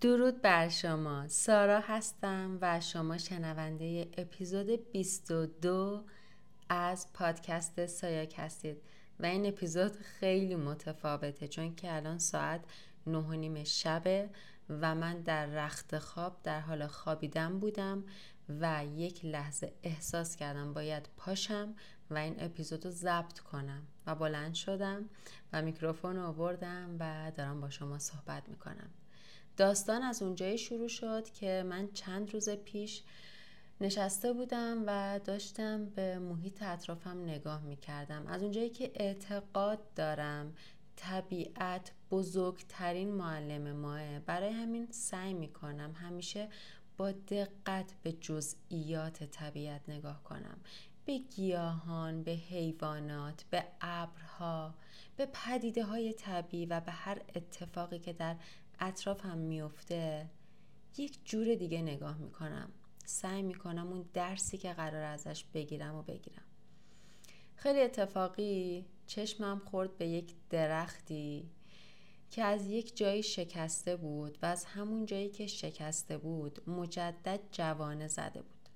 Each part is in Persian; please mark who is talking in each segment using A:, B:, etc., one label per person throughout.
A: درود بر شما. سارا هستم و شما شنونده اپیزود 22 از پادکست سایاک هستید و این اپیزود خیلی متفاوته چون که الان ساعت نه و نیم شبه و من در رخت خواب در حال خوابیدن بودم و یک لحظه احساس کردم باید پاشم و این اپیزود رو ضبط کنم. و بلند شدم و میکروفون رو آوردم و دارم با شما صحبت می‌کنم. داستان از اونجایی شروع شد که من چند روز پیش نشسته بودم و داشتم به محیط اطرافم نگاه می کردم از اونجایی که اعتقاد دارم طبیعت بزرگترین معلم ماه برای همین سعی می کنم همیشه با دقت به جزئیات طبیعت نگاه کنم. به گیاهان، به حیوانات، به ابرها، به پدیده های طبیعی و به هر اتفاقی که در اطرافم میفته یک جور دیگه نگاه می‌کنم. سعی می‌کنم اون درسی که قرار ازش بگیرم و بگیرم. خیلی اتفاقی چشمم خورد به یک درختی که از یک جایی شکسته بود و از همون جایی که شکسته بود مجدد جوانه زده بود.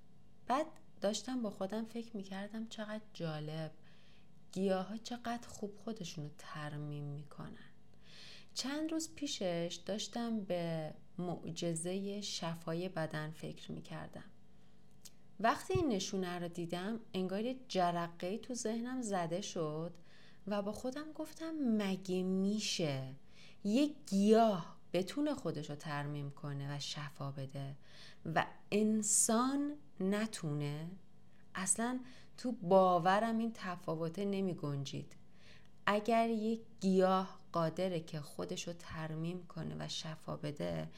A: بعد داشتم با خودم فکر می‌کردم چقدر جالب. گیاه ها چقدر خوب خودشونو ترمیم می‌کنن. چند روز پیشش داشتم به معجزه شفای بدن فکر می کردم. وقتی این نشونه رو دیدم انگار جرقه تو ذهنم زده شد و با خودم گفتم مگه میشه یک گیاه بتونه خودش رو ترمیم کنه و شفا بده و انسان نتونه اصلا تو باورم این تفاوته نمی گنجید اگر یک گیاه قادره که خودش رو ترمیم کنه و شفا بده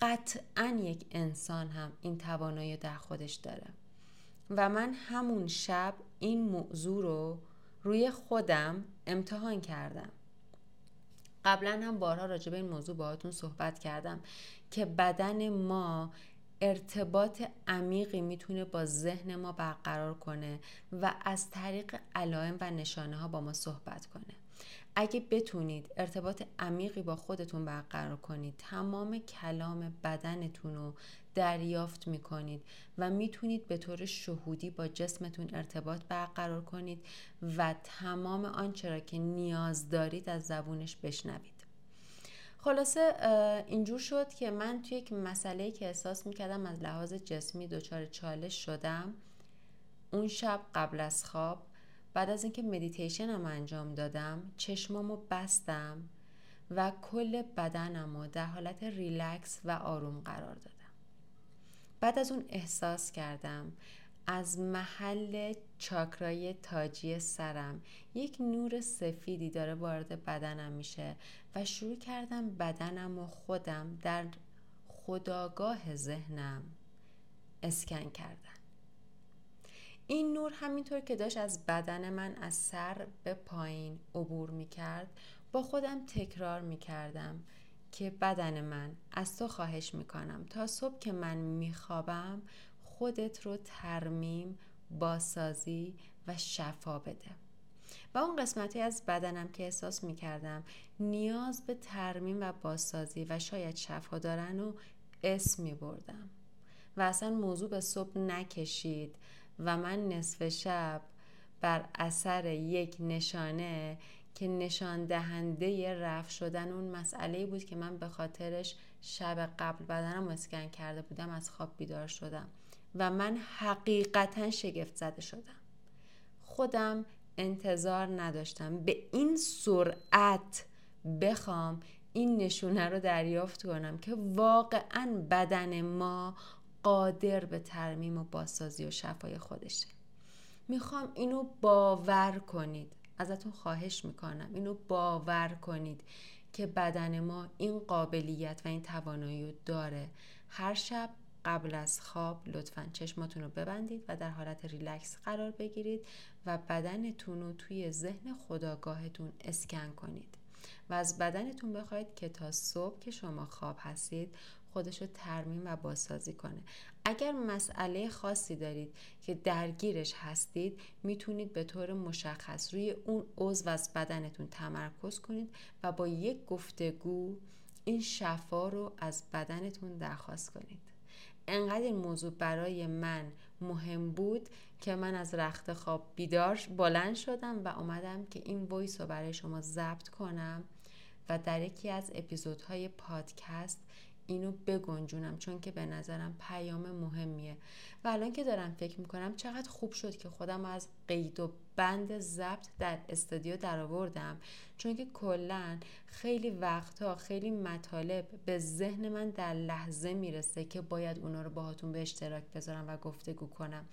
A: قطعا یک انسان هم این توانایی در خودش داره. و من همون شب این موضوع رو روی خودم امتحان کردم. قبلا هم بارها راجع به این موضوع باهاتون صحبت کردم که بدن ما ارتباط عمیقی می‌تونه با ذهن ما برقرار کنه و از طریق علائم و نشانه ها با ما صحبت کنه. اگه بتونید ارتباط عمیقی با خودتون برقرار کنید تمام کلام بدنتون رو دریافت می‌کنید و می‌تونید به طور شهودی با جسمتون ارتباط برقرار کنید و تمام آنچه را که نیاز دارید از زبونش بشنوید. خلاصه اینجور شد که من توی یک مسئله که احساس می‌کردم از لحاظ جسمی دچار چالش شدم. اون شب قبل از خواب بعد از اینکه مدیتیشن هم انجام دادم چشمامو بستم و کل بدنم رو در حالت ریلکس و آروم قرار دادم. بعد از اون احساس کردم از محل چاکرای تاجی سرم یک نور سفیدی داره وارد بدنم میشه و شروع کردم بدنم و خودم در خداگاه ذهنم اسکن کردن. این نور همینطور که داشت از بدن من از سر به پایین عبور می کرد با خودم تکرار می کردم که بدن من از تو خواهش می کنم تا صبح که من می خوابم خودت رو ترمیم باسازی و شفا بده. و اون قسمتی از بدنم که احساس می کردم نیاز به ترمیم و بازسازی و شاید شفا دارن و اسم می بردم و اصلا موضوع به صبح نکشید. و من نصف شب بر اثر یک نشانه که نشان دهنده رفت شدن اون مسئله بود که من به خاطرش شب قبل بدنم اسکن کرده بودم از خواب بیدار شدم و من حقیقتا شگفت زده شدم. خودم انتظار نداشتم به این سرعت بخوام این نشونه رو دریافت کنم که واقعا بدن ما قادر به ترمیم و بازسازی و شفای خودشه. می‌خوام اینو باور کنید. ازتون خواهش می‌کنم. اینو باور کنید که بدن ما این قابلیت و این توانایی رو داره. هر شب قبل از خواب لطفا چشماتون رو ببندید و در حالت ریلکس قرار بگیرید و بدنتون رو توی ذهن خداگاهتون اسکن کنید. و از بدنتون بخواید که تا صبح که شما خواب هستید خودش رو ترمیم و بازسازی کنه. اگر مسئله خاصی دارید که درگیرش هستید می‌تونید به طور مشخص روی اون عضو از بدنتون تمرکز کنید و با یک گفتگو این شفا رو از بدنتون درخواست کنید. انقدر این موضوع برای من مهم بود که من از رخت خواب بیدار بلند شدم و اومدم که این وایس رو برای شما ضبط کنم و در یکی از اپیزودهای پادکست اینو بگنجونم چون که به نظرم پیام مهمیه. و الان که دارم فکر می‌کنم چقدر خوب شد که خودم از قید و بند ضبط در استودیو درآوردم. چون که کلا خیلی وقتها خیلی مطالب به ذهن من در لحظه می‌رسه که باید اونا رو باهاتون به اشتراک بذارم و گفتگو کنم.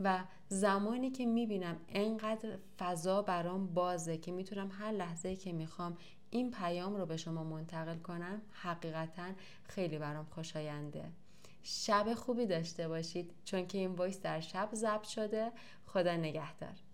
A: و زمانی که می‌بینم انقدر فضا برام بازه که می‌تونم هر لحظه که می‌خوام این پیام رو به شما منتقل کنم. حقیقتا خیلی برام خوشاینده. شب خوبی داشته باشید. چون که این وایس در شب ضبط شده. خدا نگهدار.